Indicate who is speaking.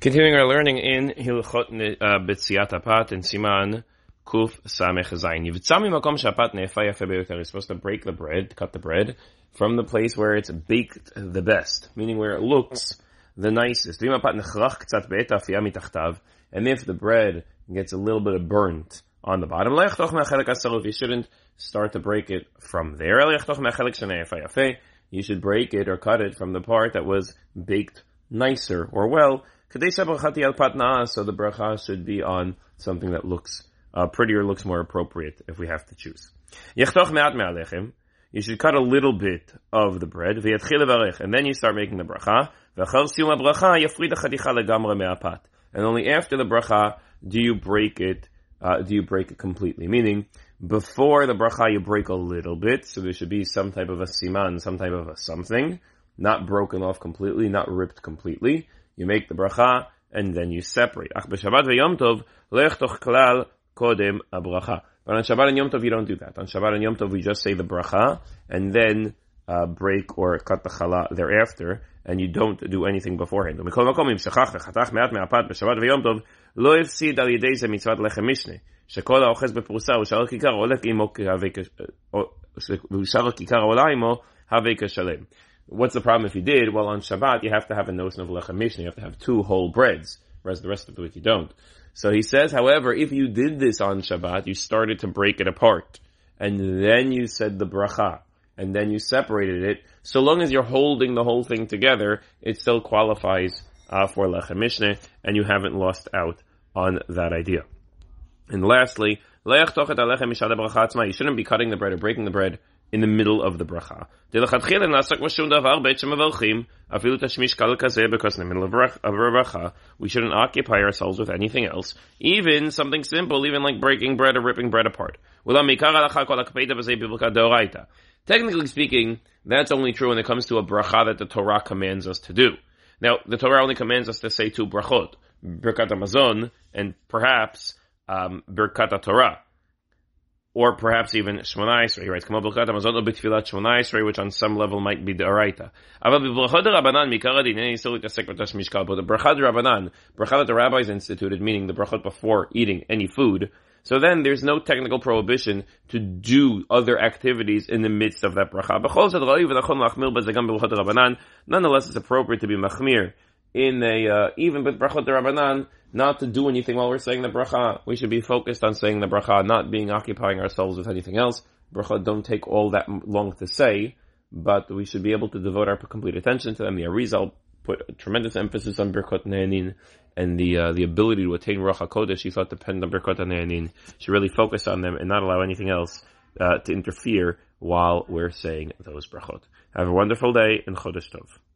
Speaker 1: Continuing our learning in Hilchot uh, Betziat Apat and Siman Kuf Samech Zayin. Yivitzami Makom Shapat Nefa Yafe You're supposed to break the bread, cut the bread, from the place where it's baked the best, meaning where it looks the nicest. And if the bread gets a little bit of burnt on the bottom, you shouldn't start to break it from there. You should break it or cut it from the part that was baked nicer or well, so the bracha should be on something that looks uh, prettier, looks more appropriate if we have to choose. You should cut a little bit of the bread, and then you start making the bracha. And only after the bracha do you break it, uh, do you break it completely. Meaning, before the bracha you break a little bit, so there should be some type of a siman, some type of a something, not broken off completely, not ripped completely you make the bracha, and then you separate. Ach b'Shabbat ve'Yom Tov, lech toch klal kodem bracha. But on Shabbat and Yom Tov, you don't do that. On Shabbat and Yom Tov, we just say the bracha, and then uh, break or cut the challah thereafter, and you don't do anything beforehand. ומכל מקום, אם שכח וחתך מעט מהפת בשבת ויום טוב, לא הפסיד על ידי זה מצוות לחם משנה, שכל האוחז בפרוסה ושאר הכיכר הולך עמו כהווה, ושאר הכיכר עולה עמו הווה כשלם. What's the problem if you did? Well, on Shabbat, you have to have a notion of lechem mishnah. You have to have two whole breads, whereas the rest of the week you don't. So he says, however, if you did this on Shabbat, you started to break it apart, and then you said the bracha, and then you separated it, so long as you're holding the whole thing together, it still qualifies uh, for lechem mishnah, and you haven't lost out on that idea. And lastly, you shouldn't be cutting the bread or breaking the bread in the middle of the bracha. Because in the middle of a bracha, we shouldn't occupy ourselves with anything else, even something simple, even like breaking bread or ripping bread apart. Technically speaking, that's only true when it comes to a bracha that the Torah commands us to do. Now, the Torah only commands us to say two brachot, Birkat Hamazon, and perhaps um, Birkat Torah or perhaps even Shmona Esrei, he writes, Kamo B'lchat HaMazon B'Tfilat Shmona Esrei, which on some level might be the Araita. Aval B'Brachad Rabbanan Mikara Din Eni Yisul Yitasek B'Tash Mishkal, but the Brachad Rabbanan, Brachad that the rabbis instituted, meaning the Brachad before eating any food, so then there's no technical prohibition to do other activities in the midst of that bracha. Nonetheless, it's appropriate to be machmir in a, uh, even with brachot rabbanan, not to do anything while we're saying the bracha. We should be focused on saying the bracha, not being occupying ourselves with anything else. Bracha don't take all that long to say, but we should be able to devote our complete attention to them. The Arizal put tremendous emphasis on Birkot Ne'anin, and the uh, the ability to attain Ruach HaKodesh, he thought depended on Birkot Ne'anin. Should really focus on them and not allow anything else uh, to interfere while we're saying those brachot. Have a wonderful day and Chodesh Tov.